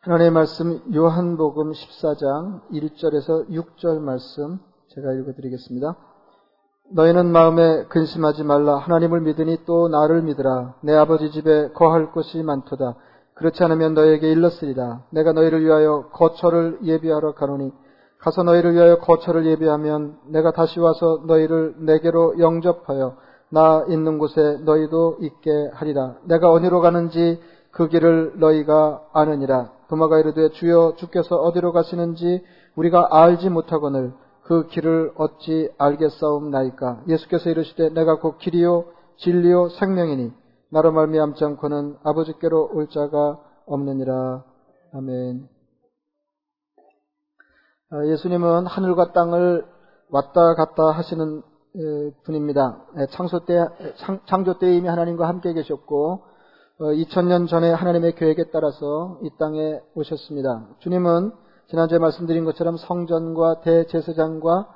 하나님의 말씀 요한복음 14장 1절에서 6절 말씀 제가 읽어드리겠습니다. 너희는 마음에 근심하지 말라. 하나님을 믿으니 또 나를 믿으라. 내 아버지 집에 거할 곳이 많도다. 그렇지 않으면 너에게 일렀으리라. 내가 너희를 위하여 거처를 예비하러 가노니 가서 너희를 위하여 거처를 예비하면 내가 다시 와서 너희를 내게로 영접하여 나 있는 곳에 너희도 있게 하리라. 내가 어디로 가는지 그 길을 너희가 아느니라. 도마가 이르되 주여 주께서 어디로 가시는지 우리가 알지 못하거늘 그 길을 어찌 알겠사옵나이까. 예수께서 이르시되 내가 곧 길이요 진리요 생명이니 나로 말미암지 않고는 아버지께로 올 자가 없느니라. 아멘. 아, 예수님은 하늘과 땅을 왔다 갔다 하시는 분입니다. 창조 때, 창조 때 이미 하나님과 함께 계셨고, 2000년 어, 전에 하나님의 계획에 따라서 이 땅에 오셨습니다. 주님은 지난주에 말씀드린 것처럼 성전과 대제사장과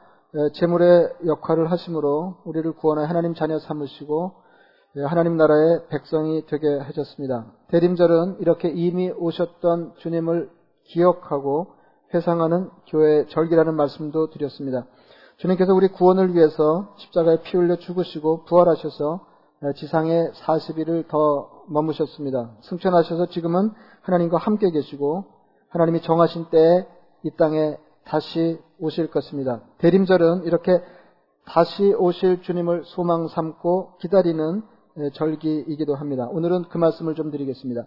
제물의 역할을 하심으로 우리를 구원하여 하나님 자녀 삼으시고 하나님 나라의 백성이 되게 하셨습니다. 대림절은 이렇게 이미 오셨던 주님을 기억하고 회상하는 교회 절기라는 말씀도 드렸습니다. 주님께서 우리 구원을 위해서 십자가에 피 흘려 죽으시고 부활하셔서 지상에 40일을 더 머무셨습니다. 승천하셔서 지금은 하나님과 함께 계시고 하나님이 정하신 때에 이 땅에 다시 오실 것입니다. 대림절은 이렇게 다시 오실 주님을 소망 삼고 기다리는 절기이기도 합니다. 오늘은 그 말씀을 좀 드리겠습니다.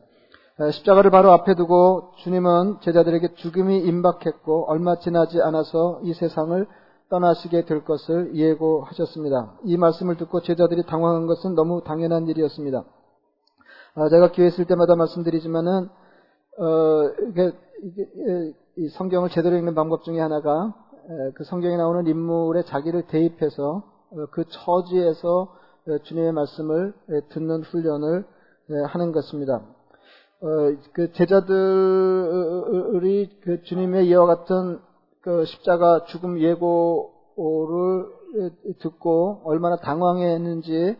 십자가를 바로 앞에 두고 주님은 제자들에게 죽음이 임박했고 얼마 지나지 않아서 이 세상을 떠나시게 될 것을 예고하셨습니다. 이 말씀을 듣고 제자들이 당황한 것은 너무 당연한 일이었습니다. 아, 제가 기회 있을 때마다 말씀드리지만은 어, 이게, 이게, 이 성경을 제대로 읽는 방법 중에 하나가 그 성경에 나오는 인물의 자기를 대입해서 어, 그 처지에서 주님의 말씀을 듣는 훈련을 하는 것입니다. 어, 그 제자들이 그 주님의 이와 같은 그 십자가 죽음 예고를 듣고 얼마나 당황했는지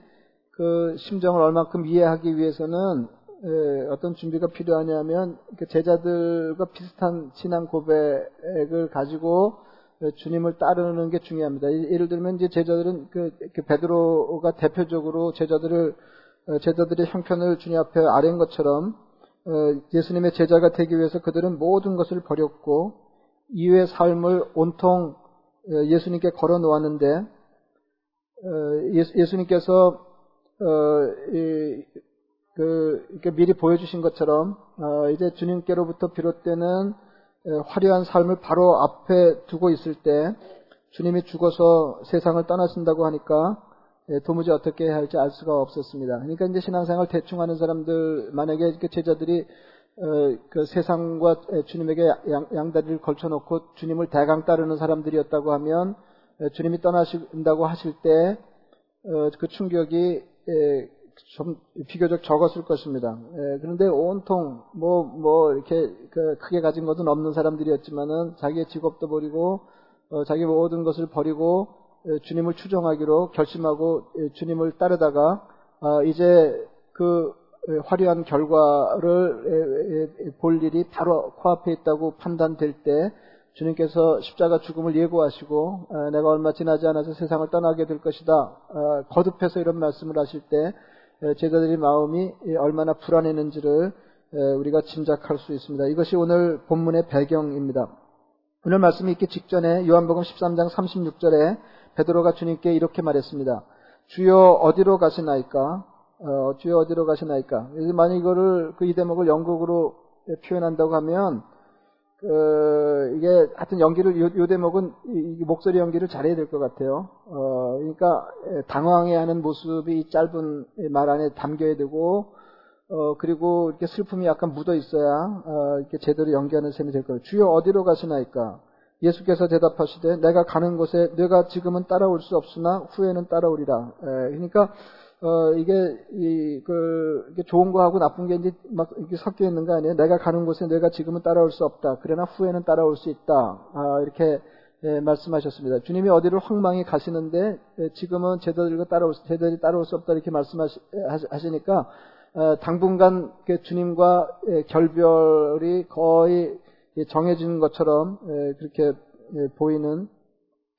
그 심정을 얼만큼 이해하기 위해서는 어떤 준비가 필요하냐면 그 제자들과 비슷한 신앙 고백을 가지고 주님을 따르는 게 중요합니다. 예를 들면 이제 제자들은 그, 그 베드로가 대표적으로 제자들을 어, 제자들의 형편을 주님 앞에 아뢰는 것처럼 어, 예수님의 제자가 되기 위해서 그들은 모든 것을 버렸고 이후의 삶을 온통 어, 예수님께 걸어 놓았는데 어, 예수님께서 어, 그 미리 보여주신 것처럼 이제 주님께로부터 비롯되는 화려한 삶을 바로 앞에 두고 있을 때 주님이 죽어서 세상을 떠나신다고 하니까 도무지 어떻게 해야 할지 알 수가 없었습니다. 그러니까 이제 신앙생활 대충 하는 사람들 만약에 제자들이 어, 그 세상과 주님에게 양, 다리를 걸쳐놓고 주님을 대강 따르는 사람들이었다고 하면 주님이 떠나신다고 하실 때그 어, 충격이 좀 비교적 적었을 것입니다. 그런데 온통 뭐뭐 뭐 이렇게 그 크게 가진 것은 없는 사람들이었지만은 자기의 직업도 버리고 어, 자기 모든 것을 버리고 주님을 추종하기로 결심하고 주님을 따르다가 아, 이제 그 화려한 결과를 볼 일이 바로 코앞에 있다고 판단될 때 주님께서 십자가 죽음을 예고하시고 내가 얼마 지나지 않아서 세상을 떠나게 될 것이다. 어, 거듭해서 이런 말씀을 하실 때 제자들의 마음이 얼마나 불안했는지를 우리가 짐작할 수 있습니다. 이것이 오늘 본문의 배경입니다. 오늘 말씀이 있기 직전에 요한복음 13장 36절에 베드로가 주님께 이렇게 말했습니다. 주여 어디로 가시나이까? 어, 주여 어디로 가시나이까? 만약 이거를 그 이 대목을 영국으로 표현한다고 하면 그 이게 하여튼 연기를 요, 요 대목은 이, 이 목소리 연기를 잘해야 될 것 같아요. 어, 그러니까 당황해하는 모습이 이 짧은 말 안에 담겨야 되고 어, 그리고 이렇게 슬픔이 약간 묻어 있어야 어, 이렇게 제대로 연기하는 셈이 될 거예요. 주여 어디로 가시나이까? 예수께서 대답하시되 내가 가는 곳에 내가 지금은 따라올 수 없으나 후에는 따라오리라. 에, 그러니까 어, 이게, 이, 그, 이게 좋은 거하고 나쁜 게 이제 막 이렇게 섞여 있는 거 아니에요? 내가 가는 곳에 내가 지금은 따라올 수 없다. 그러나 후에는 따라올 수 있다. 아, 이렇게 예, 말씀하셨습니다. 주님이 어디를 황망히 가시는데 예, 지금은 제자들과 따라올 제자들이 따라올 수 없다 이렇게 말씀하시니까 어, 당분간 그 주님과 예, 결별이 거의 정해진 것처럼 예, 그렇게 예, 보이는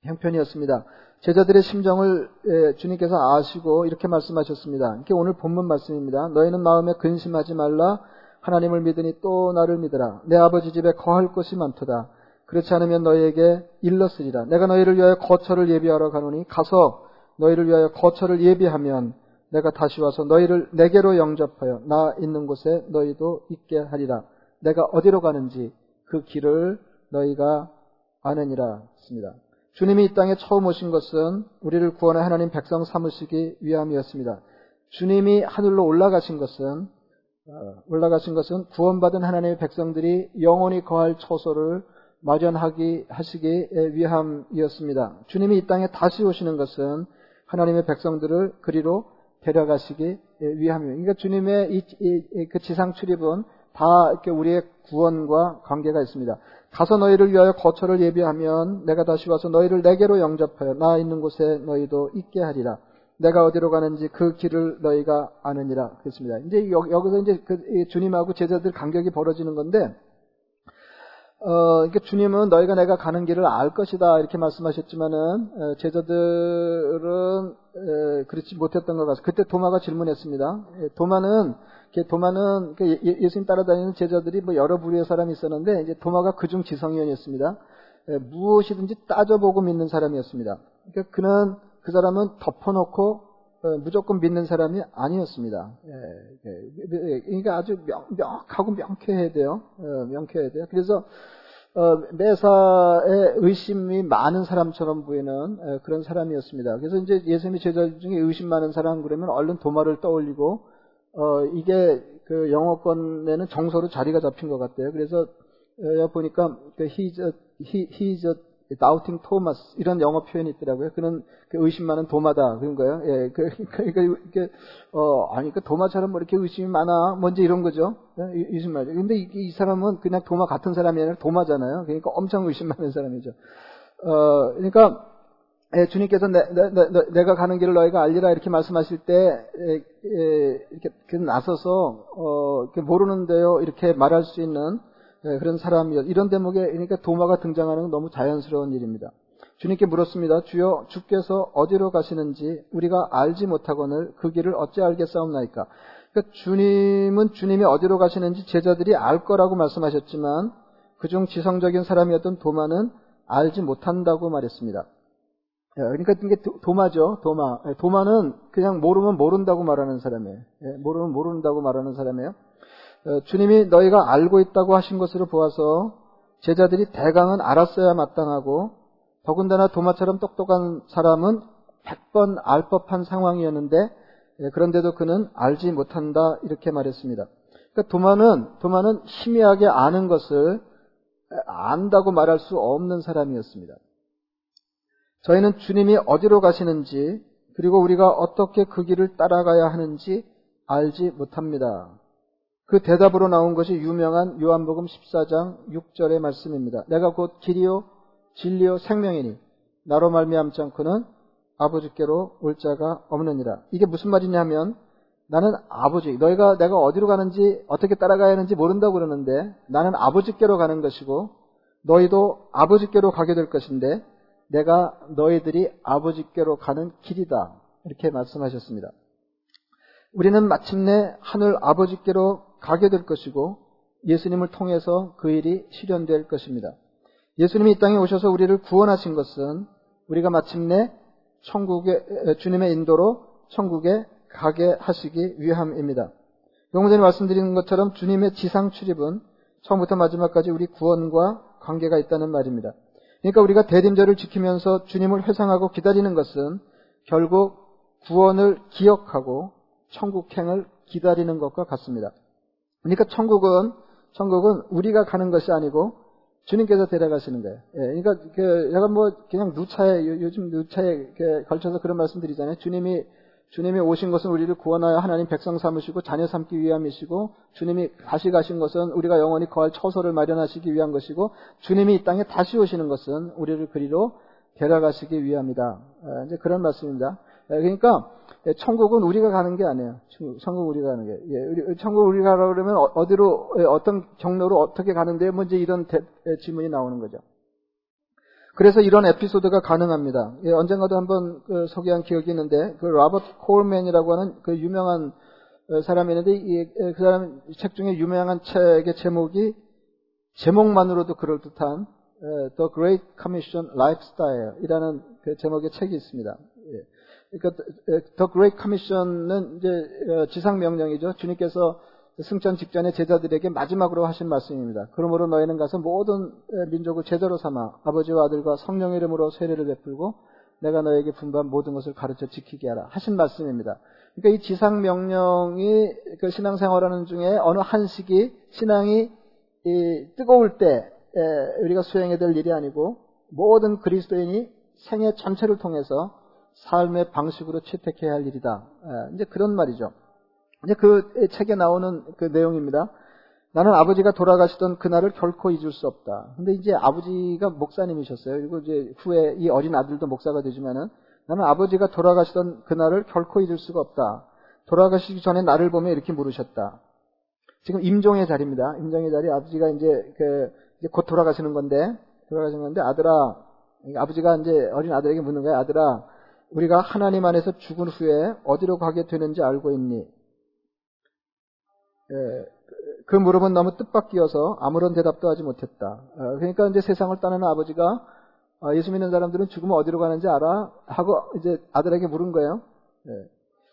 형편이었습니다. 제자들의 심정을 주님께서 아시고 이렇게 말씀하셨습니다. 이게 오늘 본문 말씀입니다. 너희는 마음에 근심하지 말라. 하나님을 믿으니 또 나를 믿으라. 내 아버지 집에 거할 곳이 많도다. 그렇지 않으면 너희에게 일렀으리라. 내가 너희를 위하여 거처를 예비하러 가노니 가서 너희를 위하여 거처를 예비하면 내가 다시 와서 너희를 내게로 영접하여 나 있는 곳에 너희도 있게 하리라. 내가 어디로 가는지 그 길을 너희가 아느니라 했습니다. 주님이 이 땅에 처음 오신 것은 우리를 구원해 하나님 백성 삼으시기 위함이었습니다. 주님이 하늘로 올라가신 것은 어, 올라가신 것은 구원받은 하나님의 백성들이 영원히 거할 처소를 마련하기 하시기 위함이었습니다. 주님이 이 땅에 다시 오시는 것은 하나님의 백성들을 그리로 데려가시기 위함이에요. 그러니까 주님의 이, 이, 그 지상 출입은 다 이렇게 우리의 구원과 관계가 있습니다. 가서 너희를 위하여 거처를 예비하면 내가 다시 와서 너희를 내게로 영접하여 나 있는 곳에 너희도 있게 하리라. 내가 어디로 가는지 그 길을 너희가 아느니라 그랬습니다. 이제 여기서 이제 그 주님하고 제자들 간격이 벌어지는 건데 어, 그러니까 주님은 너희가 내가 가는 길을 알 것이다 이렇게 말씀하셨지만은 어, 제자들은 에, 그렇지 못했던 것 같습니다. 그때 도마가 질문했습니다. 예, 도마는 도마는 그 예, 예수님 따라다니는 제자들이 뭐 여러 부류의 사람이 있었는데 이제 도마가 그중 지성이었습니다. 예, 무엇이든지 따져보고 믿는 사람이었습니다. 그러니까 그는 그 사람은 덮어놓고 어, 무조건 믿는 사람이 아니었습니다. 예, 그러니까 아주 명, 명하고 명쾌해야 돼요. 어, 명쾌해야 돼요. 그래서 어, 매사에 의심이 많은 사람처럼 보이는 그런 사람이었습니다. 그래서 이제 예수님이 제자 중에 의심 많은 사람 그러면 얼른 도마를 떠올리고 어, 이게 그 영어권에는 정서로 자리가 잡힌 것 같아요. 그래서 여 보니까 그 he, doubting Thomas 이런 영어 표현이 있더라고요. 그는 그 의심 많은 도마다 그런 거예요. 예, 그, 그러니까 이게 어 아니 그 도마처럼 뭐 이렇게 의심이 많아 뭔지 이런 거죠. 예, 의심 말이죠. 근데 이, 이, 사람은 그냥 도마 같은 사람이 아니라 도마잖아요. 그러니까 엄청 의심 많은 사람이죠. 어 그러니까 예, 주님께서 내, 내, 가 가는 길을 너희가 알리라 이렇게 말씀하실 때 예, 예, 이렇게 나서서 어, 모르는데요 이렇게 말할 수 있는 예, 그런 사람이요. 이런 대목에 그러니까 도마가 등장하는 건 너무 자연스러운 일입니다. 주님께 물었습니다. 주여 주께서 어디로 가시는지 우리가 알지 못하거늘 그 길을 어찌 알겠사옵나이까. 그러니까 주님은 주님이 어디로 가시는지 제자들이 알 거라고 말씀하셨지만 그중 지성적인 사람이었던 도마는 알지 못한다고 말했습니다. 예, 그러니까 이게 도마죠, 도마. 예, 도마는 그냥 모르면 모른다고 말하는 사람이에요. 모르면 모른다고 말하는 사람이에요. 어, 주님이 너희가 알고 있다고 하신 것으로 보아서 제자들이 대강은 알았어야 마땅하고 더군다나 도마처럼 똑똑한 사람은 100번 알 법한 상황이었는데 예, 그런데도 그는 알지 못한다 이렇게 말했습니다. 그러니까 도마는 도마는 희미하게 아는 것을 안다고 말할 수 없는 사람이었습니다. 저희는 주님이 어디로 가시는지 그리고 우리가 어떻게 그 길을 따라가야 하는지 알지 못합니다. 그 대답으로 나온 것이 유명한 요한복음 14장 6절의 말씀입니다. 내가 곧 길이요 진리요 생명이니 나로 말미암지 않고는 아버지께로 올 자가 없느니라. 이게 무슨 말이냐면 나는 아버지 너희가 내가 어디로 가는지 어떻게 따라가야 하는지 모른다고 그러는데 나는 아버지께로 가는 것이고 너희도 아버지께로 가게 될 것인데 내가 너희들이 아버지께로 가는 길이다. 이렇게 말씀하셨습니다. 우리는 마침내 하늘 아버지께로 가게 될 것이고 예수님을 통해서 그 일이 실현될 것입니다. 예수님이 이 땅에 오셔서 우리를 구원하신 것은 우리가 마침내 천국의 주님의 인도로 천국에 가게 하시기 위함입니다. 영무 전에 말씀드린 것처럼 주님의 지상 출입은 처음부터 마지막까지 우리 구원과 관계가 있다는 말입니다. 그러니까 우리가 대림절을 지키면서 주님을 회상하고 기다리는 것은 결국 구원을 기억하고 천국행을 기다리는 것과 같습니다. 그러니까 천국은 천국은 우리가 가는 것이 아니고 주님께서 데려가시는 거예요. 예, 그러니까 그 제가 뭐 그냥 누차에 요즘 누차에 걸쳐서 그런 말씀드리잖아요. 주님이 주님이 오신 것은 우리를 구원하여 하나님 백성 삼으시고 자녀 삼기 위함이시고 주님이 다시 가신 것은 우리가 영원히 거할 처소를 마련하시기 위한 것이고 주님이 이 땅에 다시 오시는 것은 우리를 그리로 데려가시기 위함이다. 아, 이제 그런 말씀입니다. 예, 그러니까 예, 천국은 우리가 가는 게 아니에요. 천국 우리가 가는 게. 예, 천국 우리가 가라 그러면 어, 어디로 어떤 경로로 어떻게 가는데 먼저 이런 질문이 나오는 거죠. 그래서 이런 에피소드가 가능합니다. 예, 언젠가도 한번 그 소개한 기억이 있는데 그 로버트 콜맨이라고 하는 그 유명한 어, 사람이 있는데 이, 그 사람 책 중에 유명한 책의 제목이 제목만으로도 그럴 듯한 The Great Commission Lifestyle이라는 그 제목의 책이 있습니다. 예. 그러니까 The Great Commission은 이제 어, 지상 명령이죠. 주님께서 승천 직전에 제자들에게 마지막으로 하신 말씀입니다. 그러므로 너희는 가서 모든 민족을 제자로 삼아 아버지와 아들과 성령의 이름으로 세례를 베풀고 내가 너에게 분반 모든 것을 가르쳐 지키게 하라 하신 말씀입니다. 그러니까 이 지상 명령이 그 신앙생활하는 중에 어느 한 시기 신앙이 뜨거울 때 우리가 수행해야 될 일이 아니고 모든 그리스도인이 생애 전체를 통해서 삶의 방식으로 채택해야 할 일이다. 이제 그런 말이죠. 이제 그 책에 나오는 그 내용입니다. 나는 아버지가 돌아가시던 그날을 결코 잊을 수 없다. 근데 이제 아버지가 목사님이셨어요. 그리고 이제 후에 이 어린 아들도 목사가 되지만은 나는 아버지가 돌아가시던 그날을 결코 잊을 수가 없다. 돌아가시기 전에 나를 보며 이렇게 물으셨다. 지금 임종의 자리입니다. 임종의 자리 아버지가 이제 그 이제 곧 돌아가시는 건데 돌아가시는 건데 아들아 아버지가 이제 어린 아들에게 묻는 거야. 아들아 우리가 하나님 안에서 죽은 후에 어디로 가게 되는지 알고 있니? 예, 그 물음은 너무 뜻밖이어서 아무런 대답도 하지 못했다. 어, 그러니까 이제 세상을 떠나는 아버지가 어, 예수 믿는 사람들은 죽으면 어디로 가는지 알아? 하고 이제 아들에게 물은 거예요. 예.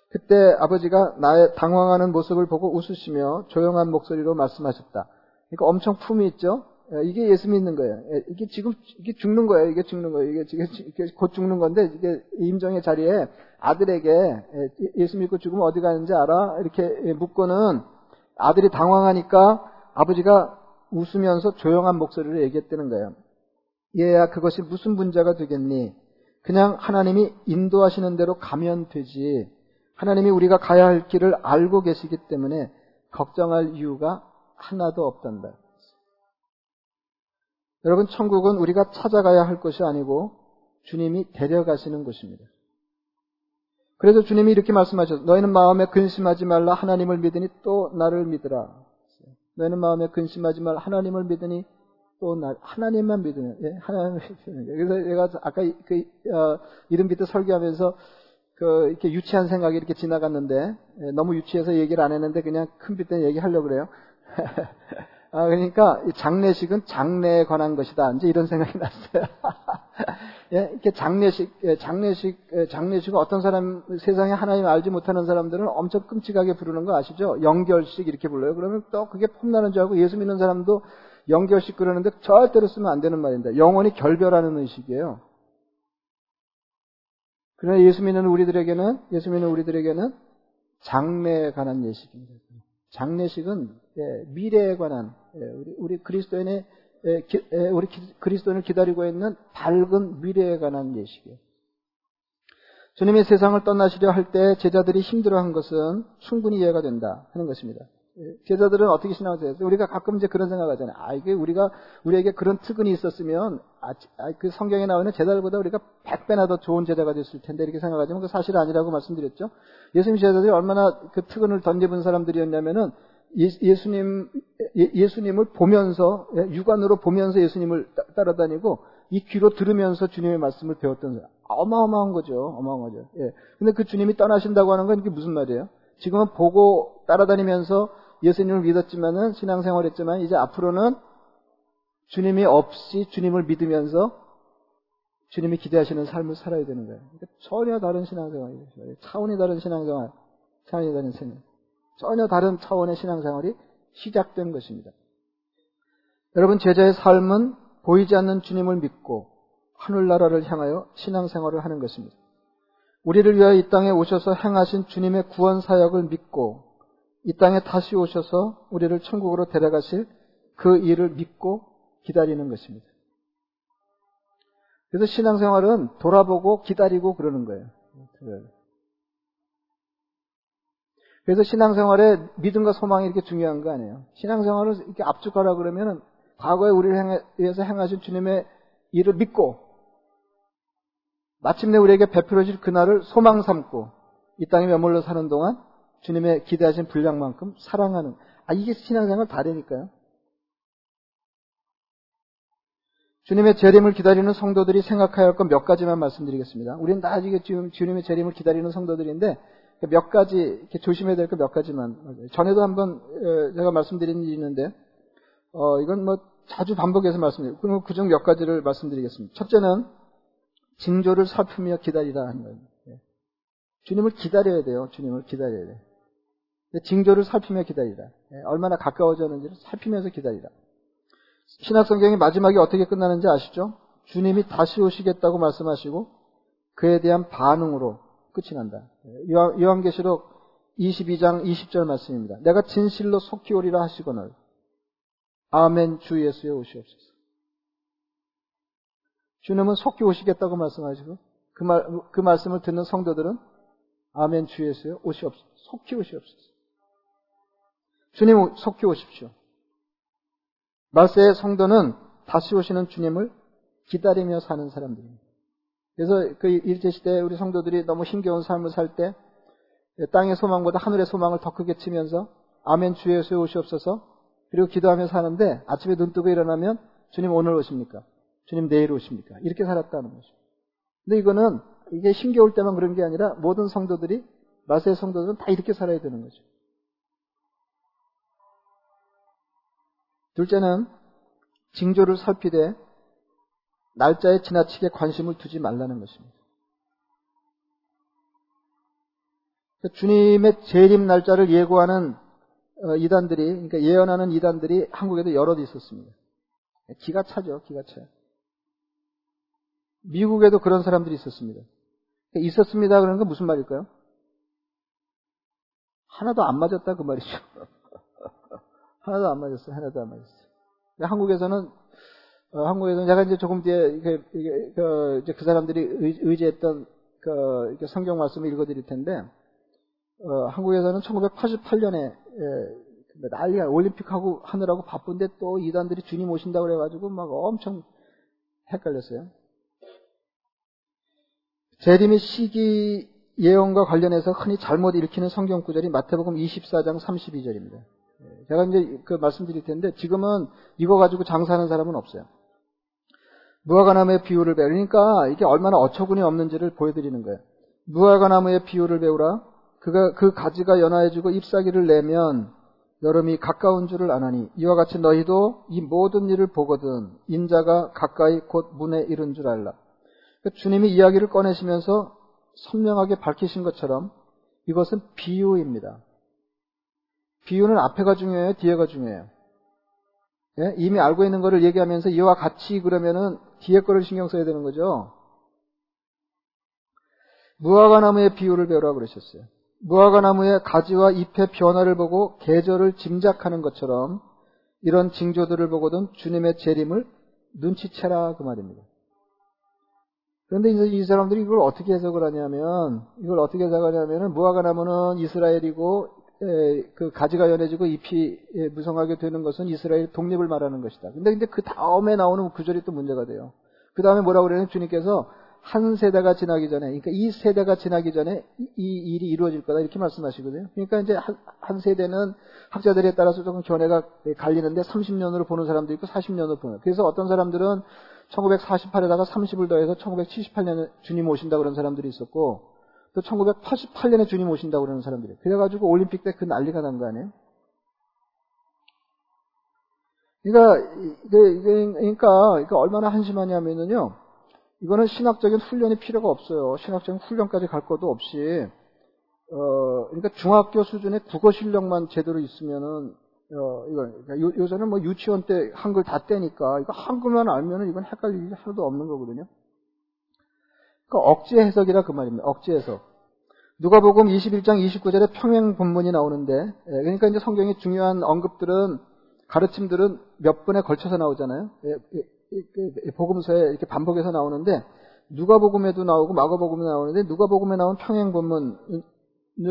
그때 아버지가 나의 당황하는 모습을 보고 웃으시며 조용한 목소리로 말씀하셨다. 그러니까 엄청 품이 있죠. 예, 이게 예수 믿는 거예요. 이게 지금 이게 죽는 거예요. 이게 죽는 거예요. 이게, 이게 곧 죽는 건데 이게 임종의 자리에 아들에게 예수 믿고 죽으면 어디 가는지 알아? 이렇게 묻고는 아들이 당황하니까 아버지가 웃으면서 조용한 목소리로 얘기했다는 거예요. 얘야 그것이 무슨 문제가 되겠니? 그냥 하나님이 인도하시는 대로 가면 되지. 하나님이 우리가 가야 할 길을 알고 계시기 때문에 걱정할 이유가 하나도 없단다. 여러분, 천국은 우리가 찾아가야 할 것이 아니고 주님이 데려가시는 곳입니다. 그래서 주님이 이렇게 말씀하셨어요. 너희는 마음에 근심하지 말라 하나님을 믿으니 또 나를 믿으라. 너희는 마음에 근심하지 말라 하나님을 믿으니 또 나, 하나님만 믿으면, 예, 하나님을 믿으면. 그래서 제가 아까 그, 어, 이름 밑에 설교하면서 그, 이렇게 유치한 생각이 이렇게 지나갔는데, 예, 너무 유치해서 얘기를 안 했는데 그냥 큰 빛에 얘기하려고 그래요. 아, 그러니까 장례식은 장래에 관한 것이다. 이제 이런 생각이 났어요. 예, 이렇게 장례식, 예, 장례식, 예, 장례식은 어떤 사람, 세상에 하나님 알지 못하는 사람들은 엄청 끔찍하게 부르는 거 아시죠? 연결식 이렇게 불러요. 그러면 또 그게 폼나는 줄 알고 예수 믿는 사람도 연결식 그러는데 절대로 쓰면 안 되는 말입니다. 영원히 결별하는 의식이에요. 그러나 예수 믿는 우리들에게는, 예수 믿는 우리들에게는 장래에 관한 예식입니다. 장례식은 예, 미래에 관한 예, 우리, 그리스도인의 예, 우리 그리스도인을 기다리고 있는 밝은 미래에 관한 예식이에요. 주님이 세상을 떠나시려 할 때 제자들이 힘들어한 것은 충분히 이해가 된다 하는 것입니다. 제자들은 어떻게 신앙하세요? 우리가 가끔 이제 그런 생각하잖아요. 아, 이게 우리가, 우리에게 그런 특근이 있었으면, 아, 아그 성경에 나오는 제자들보다 우리가 100배나 더 좋은 제자가 됐을 텐데, 이렇게 생각하지만 그 사실 아니라고 말씀드렸죠. 예수님 제자들이 얼마나 그 특근을 던져본 사람들이었냐면은, 예, 수님 예수님을 보면서, 예, 육안으로 보면서 예수님을 따라다니고, 이 귀로 들으면서 주님의 말씀을 배웠던 사람. 어마어마한 거죠. 어마어마한 거죠. 예. 근데 그 주님이 떠나신다고 하는 건 이게 무슨 말이에요? 지금은 보고 따라다니면서 예수님을 믿었지만은 신앙생활 했지만 이제 앞으로는 주님이 없이 주님을 믿으면서 주님이 기대하시는 삶을 살아야 되는 거예요. 그러니까 전혀 다른 신앙생활이에요. 차원이 다른 신앙생활, 차원이 다른 생활. 전혀 다른 차원의 신앙생활이 시작된 것입니다. 여러분, 제자의 삶은 보이지 않는 주님을 믿고 하늘나라를 향하여 신앙생활을 하는 것입니다. 우리를 위하여 이 땅에 오셔서 행하신 주님의 구원 사역을 믿고 이 땅에 다시 오셔서 우리를 천국으로 데려가실 그 일을 믿고 기다리는 것입니다. 그래서 신앙생활은 돌아보고 기다리고 그러는 거예요. 그래서 신앙생활에 믿음과 소망이 이렇게 중요한 거 아니에요. 신앙생활을 이렇게 압축하라 그러면은 과거에 우리를 위해서 행하신 주님의 일을 믿고 마침내 우리에게 베풀어질 그날을 소망 삼고 이 땅에 머물러 사는 동안 주님의 기대하신 분량만큼 사랑하는 아 이게 신앙생활 다르니까요. 주님의 재림을 기다리는 성도들이 생각해야 할 것 몇 가지만 말씀드리겠습니다. 우리는 다 지금 주님의 재림을 기다리는 성도들인데 몇 가지 이렇게 조심해야 될 것 몇 가지만 전에도 한번 제가 말씀드린 일이 있는데 어 이건 뭐 자주 반복해서 말씀드리고 그럼 그중 몇 가지를 말씀드리겠습니다. 첫째는 징조를 살피며 기다리라 하는 거예요. 예. 주님을 기다려야 돼요. 주님을 기다려야 돼. 징조를 살피며 기다리라. 예. 얼마나 가까워졌는지를 살피면서 기다리라. 신약 성경이 마지막에 어떻게 끝나는지 아시죠? 주님이 다시 오시겠다고 말씀하시고 그에 대한 반응으로 끝이 난다. 예. 요한계시록 22장 20절 말씀입니다. 내가 진실로 속히 오리라 하시거늘 아멘 주 예수의 오시옵소서. 주님은 속히 오시겠다고 말씀하시고 그, 말, 그 말씀을 듣는 성도들은 아멘 주 예수의 오시옵소서. 속히 오시옵소서. 주님 속히 오십시오. 말세의 성도는 다시 오시는 주님을 기다리며 사는 사람들입니다. 그래서 그 일제시대에 우리 성도들이 너무 힘겨운 삶을 살 때 땅의 소망보다 하늘의 소망을 더 크게 치면서 아멘 주 예수의 오시옵소서 그리고 기도하며 사는데 아침에 눈 뜨고 일어나면 주님 오늘 오십니까? 주님 내일 오십니까? 이렇게 살았다는 거죠. 근데 이거는 이게 힘겨울 때만 그런 게 아니라 모든 성도들이 마세의 성도들은 다 이렇게 살아야 되는 거죠. 둘째는 징조를 살피되 날짜에 지나치게 관심을 두지 말라는 것입니다. 주님의 재림 날짜를 예고하는 어, 이단들이, 그러니까 예언하는 이단들이 한국에도 여럿 있었습니다. 기가 차죠, 기가 차요. 미국에도 그런 사람들이 있었습니다. 있었습니다. 그러는 건 무슨 말일까요? 하나도 안 맞았다 그 말이죠. 하나도 안 맞았어요. 하나도 안 맞았어요. 한국에서는 어, 한국에서는 제가 이제 조금 뒤에 이게, 이게 그, 이제 그 사람들이 의, 지했던 그 성경 말씀을 읽어드릴 텐데 어, 한국에서는 1988년에 예, 난리가 올림픽하고 하느라고 바쁜데 또 이단들이 주님 오신다고 그래가지고 막 엄청 헷갈렸어요. 재림의 시기 예언과 관련해서 흔히 잘못 읽히는 성경 구절이 마태복음 24장 32절입니다. 예, 제가 이제 그 말씀드릴 텐데 지금은 이거 가지고 장사하는 사람은 없어요. 무화과나무의 비유를 배우니까 이게 얼마나 어처구니 없는지를 보여드리는 거예요. 무화과나무의 비유를 배우라. 그가 그 가지가 연화해지고 잎사귀를 내면 여름이 가까운 줄을 아나니 이와 같이 너희도 이 모든 일을 보거든 인자가 가까이 곧 문에 이른 줄 알라. 그러니까 주님이 이야기를 꺼내시면서 선명하게 밝히신 것처럼 이것은 비유입니다. 비유는 앞에가 중요해요, 뒤에가 중요해요. 예? 이미 알고 있는 것을 얘기하면서 이와 같이 그러면은 뒤에 거를 신경 써야 되는 거죠. 무화과 나무의 비유를 배우라고 그러셨어요. 무화과 나무의 가지와 잎의 변화를 보고 계절을 짐작하는 것처럼 이런 징조들을 보거든 주님의 재림을 눈치채라 그 말입니다. 그런데 이제 이 사람들이 이걸 어떻게 해석을 하냐면 이걸 어떻게 해석하냐면은 무화과 나무는 이스라엘이고 에, 그 가지가 연해지고 잎이 에, 무성하게 되는 것은 이스라엘 독립을 말하는 것이다. 근데 근데 그 다음에 나오는 구절이 또 문제가 돼요. 그 다음에 뭐라고 그러냐면 주님께서 한 세대가 지나기 전에, 그러니까 이 세대가 지나기 전에 이 일이 이루어질 거다 이렇게 말씀하시거든요. 그러니까 이제 한, 세대는 학자들에 따라서 조금 견해가 갈리는데 30년으로 보는 사람도 있고 40년으로 보는. 그래서 어떤 사람들은 1948에다가 30을 더해서 1978년에 주님 오신다 그런 사람들이 있었고 또 1988년에 주님 오신다 그러는 사람들이. 그래가지고 올림픽 때 그 난리가 난 거 아니에요? 그러니까 이게, 그러니까, 그러니까 얼마나 한심하냐면은요. 이거는 신학적인 훈련이 필요가 없어요. 신학적인 훈련까지 갈 것도 없이 어 그러니까 중학교 수준의 국어 실력만 제대로 있으면은 어 이거 그러니까 요, 요새는 뭐 유치원 때 한글 다 떼니까 이거 한글만 알면은 이건 일이 하나도 없는 거거든요. 그러니까 억지 해석이라 그 말입니다. 억지 해석. 누가복음 21장 29절에 평행 본문이 나오는데 예, 그러니까 이제 성경의 중요한 언급들은 가르침들은 몇 번에 걸쳐서 나오잖아요. 예, 예, 복음서에 이렇게 반복해서 나오는데 누가복음에도 나오고 마가복음에 나오는데 누가복음에 나온 평행 본문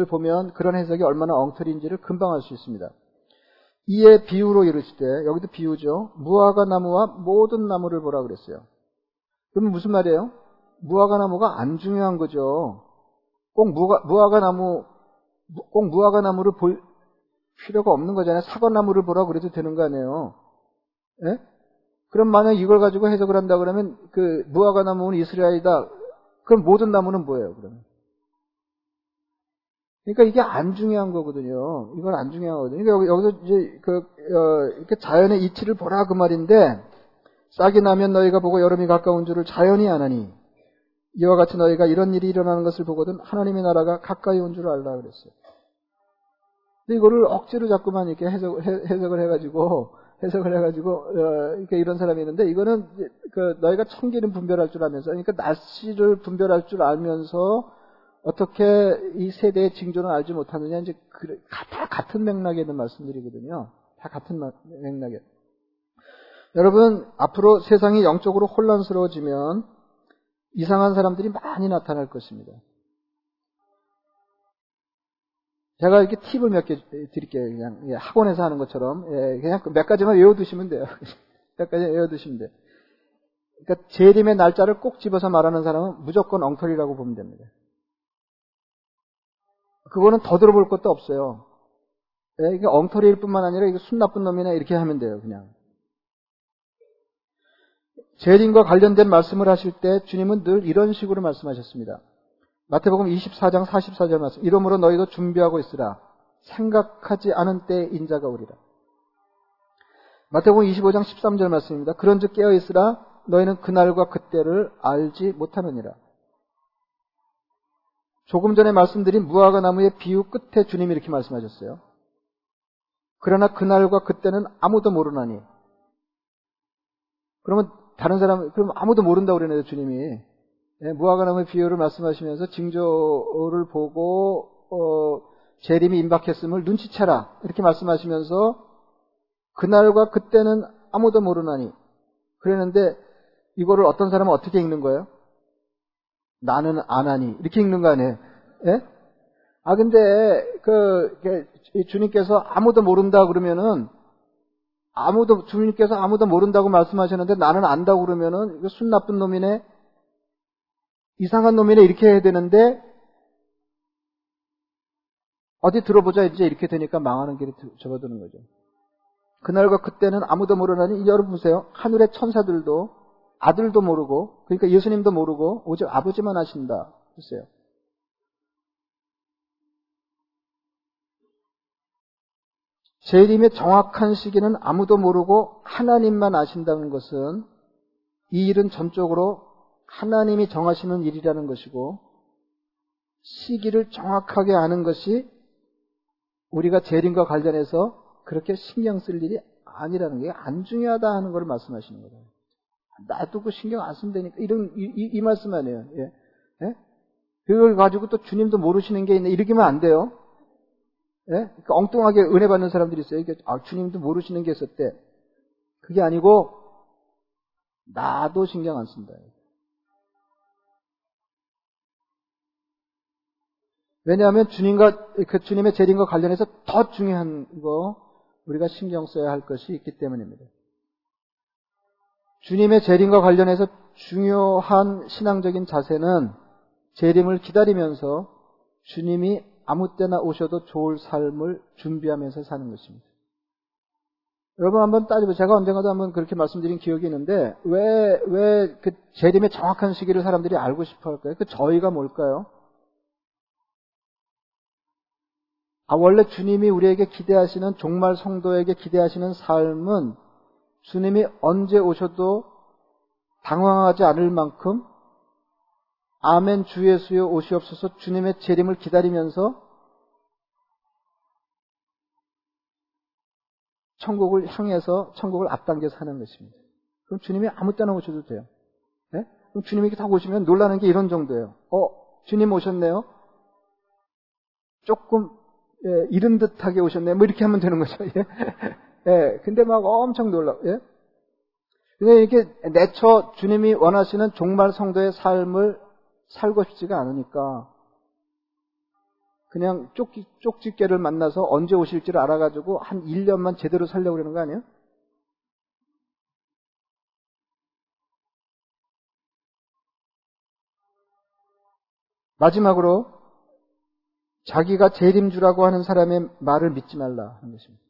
보면 그런 해석이 얼마나 엉터리인지를 금방 알 수 있습니다. 이에 비유로 이르실 때 여기도 비유죠. 무화과 나무와 모든 나무를 보라 그랬어요. 그러면 무슨 말이에요? 무화과 나무가 안 중요한 거죠. 꼭 무화, 무화과 나무 꼭 무화과 나무를 볼 필요가 없는 거잖아요. 사과 나무를 보라 그래도 되는 거 아니에요. 예? 그럼 만약 이걸 가지고 해석을 한다 그러면 그 무화과 나무는 이스라엘이다. 그럼 모든 나무는 뭐예요? 그러면 그러니까 이게 안 중요한 거거든요. 이건 안 중요한 거거든요. 그러니까 여기 서 이제 그, 어, 이렇게 자연의 이치를 보라 그 말인데, 싹이 나면 너희가 보고 여름이 가까운 줄을 자연이 아나니, 이와 같이 너희가 이런 일이 일어나는 것을 보거든 하나님의 나라가 가까이 온 줄 알라 그랬어요. 근데 이거를 억지로 자꾸만 이렇게 해석, 해석을 해가지고, 해석을 해가지고, 어, 이렇게 이런 사람이 있는데, 이거는 그 너희가 청기는 분별할 줄 알면서, 그러니까 날씨를 분별할 줄 알면서, 어떻게 이 세대의 징조는 알지 못하느냐 이제 다 같은 맥락에 있는 말씀들이거든요. 다 같은 맥락에. 여러분 앞으로 세상이 영적으로 혼란스러워지면 이상한 사람들이 많이 나타날 것입니다. 제가 이렇게 팁을 몇 개 드릴게요. 그냥 예, 학원에서 하는 것처럼 예, 그냥 몇 가지만 외워두시면 돼요. 몇 가지 외워두시면 돼요. 그러니까 재림의 날짜를 꼭 집어서 말하는 사람은 무조건 엉터리라고 보면 됩니다. 그거는 더 들어볼 것도 없어요. 네, 이게 엉터리일 뿐만 아니라 이게 순 나쁜 놈이나 이렇게 하면 돼요, 그냥. 재림과 관련된 말씀을 하실 때 주님은 늘 이런 식으로 말씀하셨습니다. 마태복음 24장 44절 말씀. 이러므로 너희도 준비하고 있으라. 생각하지 않은 때에 인자가 오리라. 마태복음 25장 13절 말씀입니다. 그런즉 깨어 있으라. 너희는 그날과 그때를 알지 못하느니라. 조금 전에 말씀드린 무화과 나무의 비유 끝에 주님이 이렇게 말씀하셨어요. 그러나 그날과 그때는 아무도 모르나니. 그러면 다른 사람, 그럼 아무도 모른다고 그러네요, 주님이. 네, 무화과 나무의 비유를 말씀하시면서 징조를 보고, 어, 재림이 임박했음을 눈치채라. 이렇게 말씀하시면서 그날과 그때는 아무도 모르나니. 그랬는데 이거를 어떤 사람은 어떻게 읽는 거예요? 나는 안 하니. 이렇게 읽는 거 아니에요? 예? 아, 근데, 그, 주님께서 아무도 모른다 그러면은, 아무도, 주님께서 아무도 모른다고 말씀하셨는데 나는 안다고 그러면은, 이거 순 나쁜 놈이네? 이상한 놈이네? 이렇게 해야 되는데, 어디 들어보자 이제 이렇게 되니까 망하는 길에 접어드는 거죠. 그날과 그때는 아무도 모르나니 여러분 보세요. 하늘의 천사들도 아들도 모르고, 그러니까 예수님도 모르고, 오직 아버지만 하신다. 글쎄요. 재림의 정확한 시기는 아무도 모르고 하나님만 아신다는 것은 이 일은 전적으로 하나님이 정하시는 일이라는 것이고 시기를 정확하게 아는 것이 우리가 재림과 관련해서 그렇게 신경 쓸 일이 아니라는 게 안 중요하다 하는 걸 말씀하시는 거예요. 놔두고 신경 안 쓰면 되니까 이런 이, 이, 이 말씀 아니에요. 예? 예? 그걸 가지고 또 주님도 모르시는 게 있네 이렇게면 안 돼요. 예? 그러니까 엉뚱하게 은혜 받는 사람들이 있어요. 이게 아, 주님도 모르시는 게 있었대. 그게 아니고 나도 신경 안 쓴다. 왜냐하면 주님과 그 주님의 재림과 관련해서 더 중요한 거 우리가 신경 써야 할 것이 있기 때문입니다. 주님의 재림과 관련해서 중요한 신앙적인 자세는 재림을 기다리면서 주님이 아무 때나 오셔도 좋을 삶을 준비하면서 사는 것입니다. 여러분 한번 따지고 제가 언젠가도 한번 그렇게 말씀드린 기억이 있는데 왜 왜 그 재림의 정확한 시기를 사람들이 알고 싶어 할까요? 그 저희가 뭘까요? 아 원래 주님이 우리에게 기대하시는 종말 성도에게 기대하시는 삶은 주님이 언제 오셔도 당황하지 않을 만큼 아멘 주 예수여 오시옵소서 주님의 재림을 기다리면서 천국을 향해서 천국을 앞당겨 사는 것입니다. 그럼 주님이 아무 때나 오셔도 돼요. 네? 그럼 주님이 딱 오시면 놀라는 게 이런 정도예요. 어, 주님 오셨네요? 조금 예, 이른 듯하게 오셨네요. 뭐 이렇게 하면 되는 거죠. 예. 예, 근데 막 엄청 놀라. 예? 근데 이렇게 내처 주님이 원하시는 종말 성도의 삶을 살고 싶지가 않으니까 그냥 쪽지, 쪽집게를 만나서 언제 오실지를 알아가지고 한 1년만 제대로 살려고 그러는 거 아니에요? 마지막으로 자기가 재림주라고 하는 사람의 말을 믿지 말라 하는 것입니다.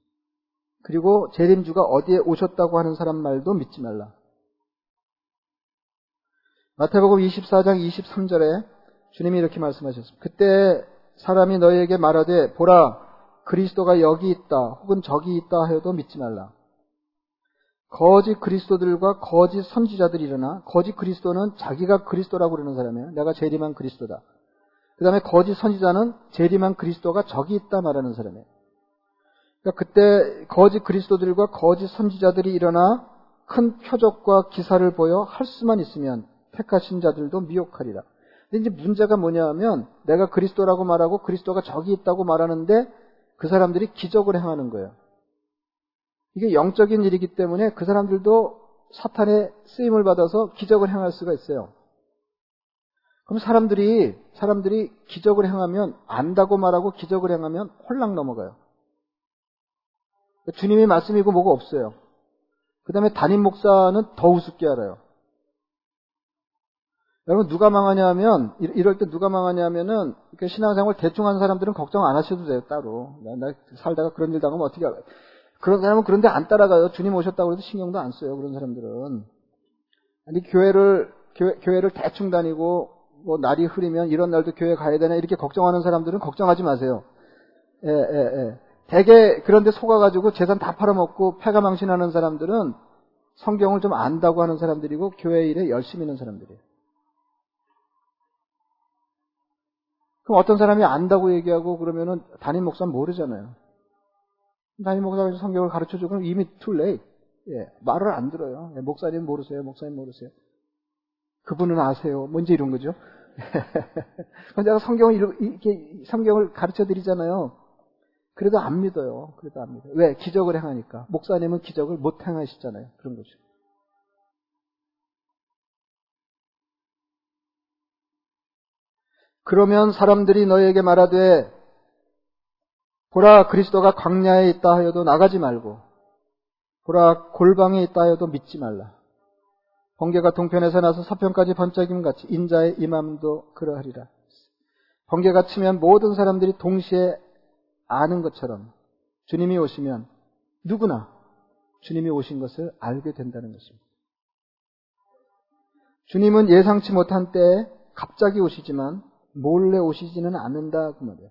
그리고 재림주가 어디에 오셨다고 하는 사람 말도 믿지 말라. 마태복음 24장 23절에 주님이 이렇게 말씀하셨습니다. 그때 사람이 너희에게 말하되 보라 그리스도가 여기 있다 혹은 저기 있다 하여도 믿지 말라. 거짓 그리스도들과 거짓 선지자들이 일어나 거짓 그리스도는 자기가 그리스도라고 그러는 사람이에요. 내가 재림한 그리스도다. 그 다음에 거짓 선지자는 재림한 그리스도가 저기 있다 말하는 사람이에요. 그러니까 그때 거짓 그리스도들과 거짓 선지자들이 일어나 큰 표적과 기사를 보여 할 수만 있으면 택하신 자들도 미혹하리라. 근데 이제 문제가 뭐냐면 내가 그리스도라고 말하고 그리스도가 저기 있다고 말하는데 그 사람들이 기적을 행하는 거예요. 이게 영적인 일이기 때문에 그 사람들도 사탄의 쓰임을 받아서 기적을 행할 수가 있어요. 그럼 사람들이 사람들이 기적을 행하면 안다고 말하고 기적을 행하면 홀랑 넘어가요. 주님의 말씀이고 뭐가 없어요. 그 다음에 담임 목사는 더 우습게 알아요. 여러분 누가 망하냐면 이럴 때 누가 망하냐면은 신앙생활 대충 하는 사람들은 걱정 안 하셔도 돼요 따로. 나, 나 살다가 그런 일 당하면 어떻게 알아요 그런 사람은 그런데 안 따라가요. 주님 오셨다고 해도 신경도 안 써요 그런 사람들은. 아니 교회를 교회, 교회를 대충 다니고 뭐 날이 흐리면 이런 날도 교회 가야 되나 이렇게 걱정하는 사람들은 걱정하지 마세요. 예, 예, 예. 대개 그런데 속아가지고 재산 다 팔아먹고 패가 망신하는 사람들은 성경을 좀 안다고 하는 사람들이고 교회 일에 열심히 있는 사람들이에요 그럼 어떤 사람이 안다고 얘기하고 그러면은 담임 목사는 모르잖아요. 담임 목사가 성경을 가르쳐 주고 이미 too late. 예, 말을 안 들어요. 예, 목사님 모르세요. 목사님 모르세요. 그분은 아세요. 뭔지 이런 거죠. 내가 성경을 이렇게 성경을 가르쳐 드리잖아요. 그래도 안 믿어요. 그래도 안 믿어요. 왜? 기적을 행하니까. 목사님은 기적을 못 행하시잖아요. 그런 거죠. 그러면 사람들이 너에게 말하되 보라 그리스도가 광야에 있다 하여도 나가지 말고 보라 골방에 있다 하여도 믿지 말라. 번개가 동편에서 나서 서편까지 번쩍임 같이 인자의 임함도 그러하리라. 번개가 치면 모든 사람들이 동시에 아는 것처럼 주님이 오시면 누구나 주님이 오신 것을 알게 된다는 것입니다. 주님은 예상치 못한 때에 갑자기 오시지만 몰래 오시지는 않는다 그 말이에요.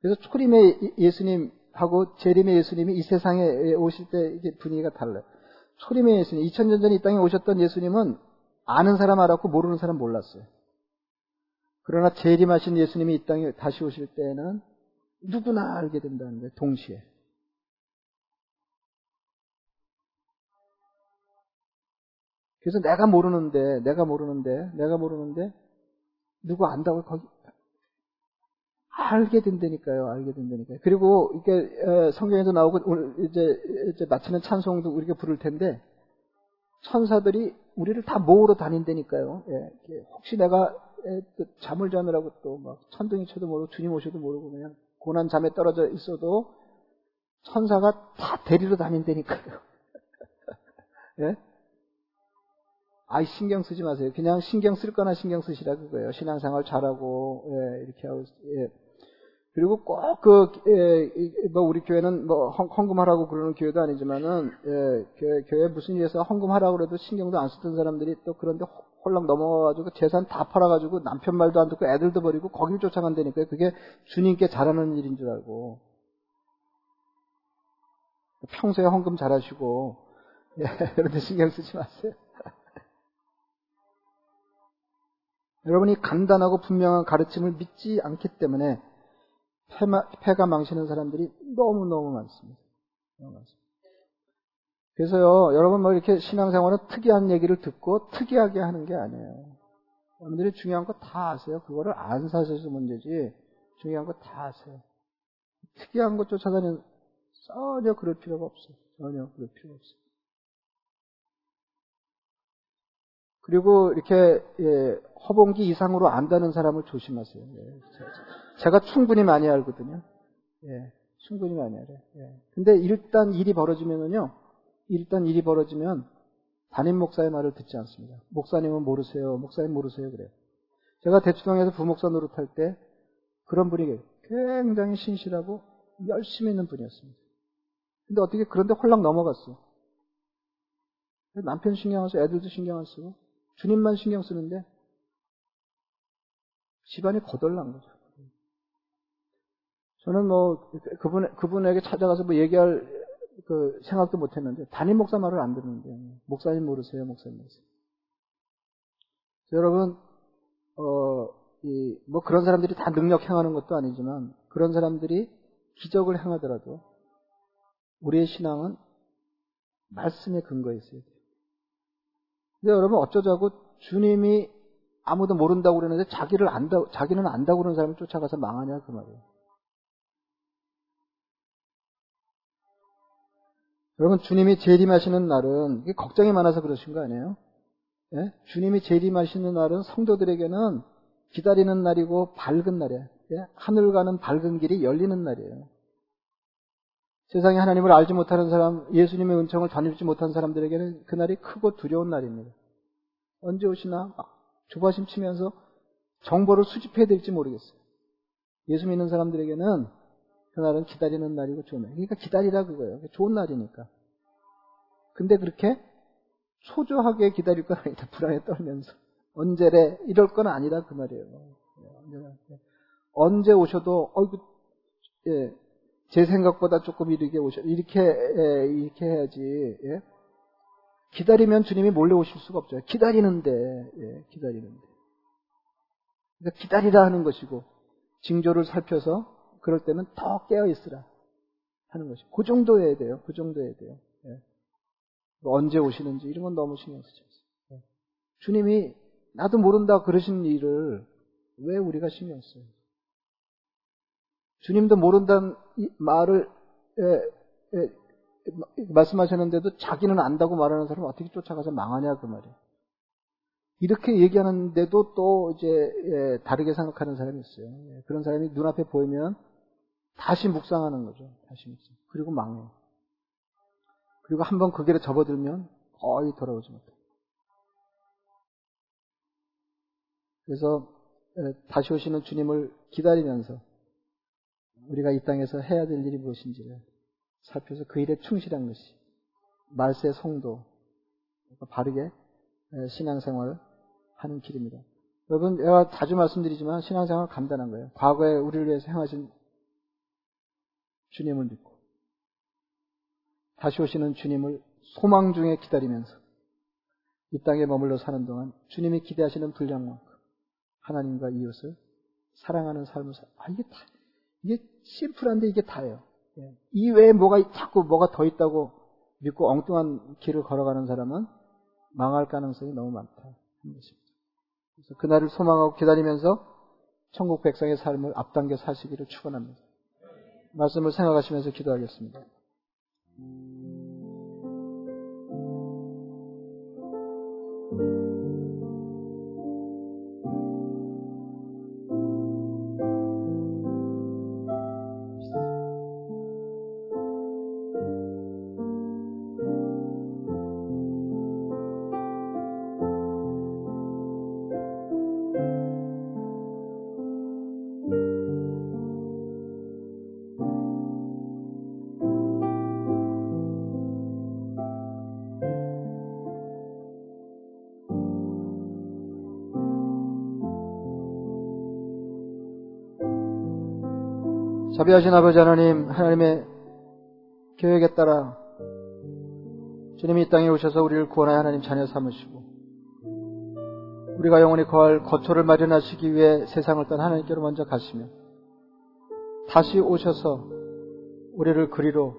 그래서 초림의 예수님하고 재림의 예수님이 이 세상에 오실 때 이게 분위기가 달라요. 초림의 예수님, 2000년 전에 이 땅에 오셨던 예수님은 아는 사람 알았고 모르는 사람 몰랐어요. 그러나 재림하신 예수님이 이 땅에 다시 오실 때는 누구나 알게 된다는 거예요. 동시에. 그래서 내가 모르는데, 내가 모르는데, 내가 모르는데 누구 안다고 거기 알게 된다니까요. 알게 된다니까요. 그리고 이게 성경에도 나오고 오늘 이제 이제 마치는 찬송도 우리가 부를 텐데 천사들이 우리를 다 모으러 다닌다니까요. 예, 혹시 내가 잠을 자느라고 또 막 천둥이 쳐도 모르고 주님 오셔도 모르고 그냥 고난 잠에 떨어져 있어도 천사가 다 데리러 다닌다니까요. 예? 아이 신경 쓰지 마세요. 그냥 신경 쓸 거나 신경 쓰시라 그거예요. 신앙생활 잘하고 예, 이렇게 하고 예. 그리고 꼭그 예, 뭐 우리 교회는 뭐 헌금하라고 그러는 교회도 아니지만은 예, 교회, 교회 무슨 일에서 헌금하라고 그래도 신경도 안 쓰던 사람들이 또 그런데 홀랑 넘어가가지고 재산 다 팔아가지고 남편 말도 안 듣고 애들도 버리고 거길 쫓아간다니까요. 그게 주님께 잘하는 일인 줄 알고 평소에 헌금 잘하시고 예, 그런데 신경 쓰지 마세요. 여러분이 간단하고 분명한 가르침을 믿지 않기 때문에 폐가 망치는 사람들이 너무너무 많습니다. 너무 많습니다. 그래서요, 여러분 뭐 이렇게 신앙생활은 특이한 얘기를 듣고 특이하게 하는 게 아니에요. 여러분들이 중요한 거 다 아세요. 그거를 안 사셔서 문제지. 중요한 거 다 아세요. 특이한 것 쫓아다니는 전혀 그럴 필요가 없어요. 전혀 그럴 필요가 없어요. 그리고 이렇게 예, 허봉기 이상으로 안다는 사람을 조심하세요. 예, 제가 충분히 많이 알거든요. 예, 충분히 많이 알아요. 예. 근데 일단 일이 벌어지면은요, 일단 일이 벌어지면 담임 목사의 말을 듣지 않습니다. 목사님은 모르세요. 목사님 모르세요. 그래요. 제가 대치동에서 부목사 노릇할 때 그런 분이 굉장히 신실하고 열심히 있는 분이었습니다. 근데 어떻게 그런데 홀랑 넘어갔어. 남편 신경 안 쓰고 애들도 신경 안 쓰고 주님만 신경 쓰는데 집안이 거덜난 거죠. 저는 뭐 그분 그분에게 찾아가서 뭐 얘기할 그 생각도 못 했는데 담임 목사 말을 안 듣는데 목사님 모르세요, 목사님 모르세요. 여러분 어 이 뭐 그런 사람들이 다 능력 행하는 것도 아니지만 그런 사람들이 기적을 행하더라도 우리의 신앙은 말씀에 돼요. 근데 여러분 어쩌자고 주님이 아무도 모른다고 그러는데 자기를 안다, 자기는 안다고 그러는 사람을 쫓아가서 망하냐 그 말이에요. 여러분 주님이 재림하시는 날은 걱정이 많아서 그러신 거 아니에요? 예? 주님이 재림하시는 날은 성도들에게는 기다리는 날이고 밝은 날이에요. 예? 하늘 가는 밝은 길이 열리는 날이에요. 세상에 하나님을 알지 못하는 사람, 예수님의 은총을 다닐지 못한 사람들에게는 그날이 크고 두려운 날입니다. 언제 오시나 조바심 치면서 정보를 수집해야 될지 모르겠어요. 예수 믿는 사람들에게는 그날은 기다리는 날이고 좋은 날. 그러니까 기다리라 그거예요. 좋은 날이니까. 근데 그렇게 초조하게 기다릴 건 아니다. 불안에 떨면서. 언제래? 이럴 건 아니다. 그 말이에요. 언제 오셔도, 어이구, 예, 제 생각보다 조금 이르게 오셔. 이렇게, 예, 이렇게 해야지. 예? 기다리면 주님이 몰래 오실 수가 없죠. 기다리는데, 예, 기다리는데. 그러니까 기다리라 하는 것이고, 징조를 살펴서 그럴 때는 더 깨어 있으라 하는 것이. 그 정도여야 돼요. 그 정도여야 돼요. 예. 언제 오시는지 이런 건 너무 신경 쓰지 마세요. 예. 주님이 나도 모른다 그러신 일을 왜 우리가 신경 써요? 주님도 모른다는 말을 예, 예, 말씀하셨는데도 자기는 안다고 말하는 사람은 어떻게 쫓아가서 망하냐 그 말이에요. 이렇게 얘기하는데도 또 이제 예, 다르게 생각하는 사람이 있어요. 예, 그런 사람이 눈앞에 보이면 다시 묵상하는 거죠. 다시 묵상. 그리고 망해요. 그리고 한번 그 길에 접어들면 거의 돌아오지 못해요. 그래서 다시 오시는 주님을 기다리면서 우리가 이 땅에서 해야 될 일이 무엇인지를 살펴서 그 일에 충실한 것이 말세 성도 바르게 신앙생활을 하는 길입니다. 여러분, 제가 자주 말씀드리지만 신앙생활 간단한 거예요. 과거에 우리를 위해서 행하신 주님을 믿고 다시 오시는 주님을 소망 중에 기다리면서 이 땅에 머물러 사는 동안 주님이 기대하시는 분량만큼 하나님과 이웃을 사랑하는 삶을 살. 아 이게 다 이게 심플한데 이게 다예요. 예. 이 외에 뭐가 자꾸 뭐가 더 있다고 믿고 엉뚱한 길을 걸어가는 사람은 망할 가능성이 너무 많다 하는 것입니다. 그래서 그날을 소망하고 기다리면서 천국 백성의 삶을 앞당겨 사시기를 축원합니다. 말씀을 생각하시면서 기도하겠습니다. 자비하신 아버지 하나님, 하나님의 계획에 따라 주님이 이 땅에 오셔서 우리를 구원하여 하나님 자녀 삼으시고 우리가 영원히 거할 거처를 마련하시기 위해 세상을 떠나 하나님께로 먼저 가시며 다시 오셔서 우리를 그리로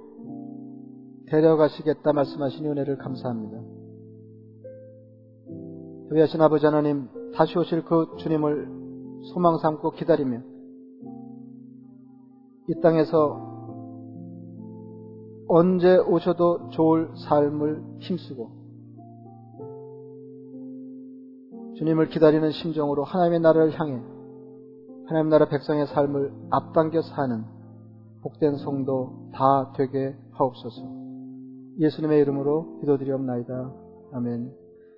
데려가시겠다 말씀하신 은혜를 감사합니다. 자비하신 아버지 하나님, 다시 오실 그 주님을 소망 삼고 기다리며 이 땅에서 언제 오셔도 좋을 삶을 힘쓰고 주님을 기다리는 심정으로 하나님의 나라를 향해 하나님 나라 백성의 삶을 앞당겨 사는 복된 성도 다 되게 하옵소서. 예수님의 이름으로 기도드리옵나이다. 아멘.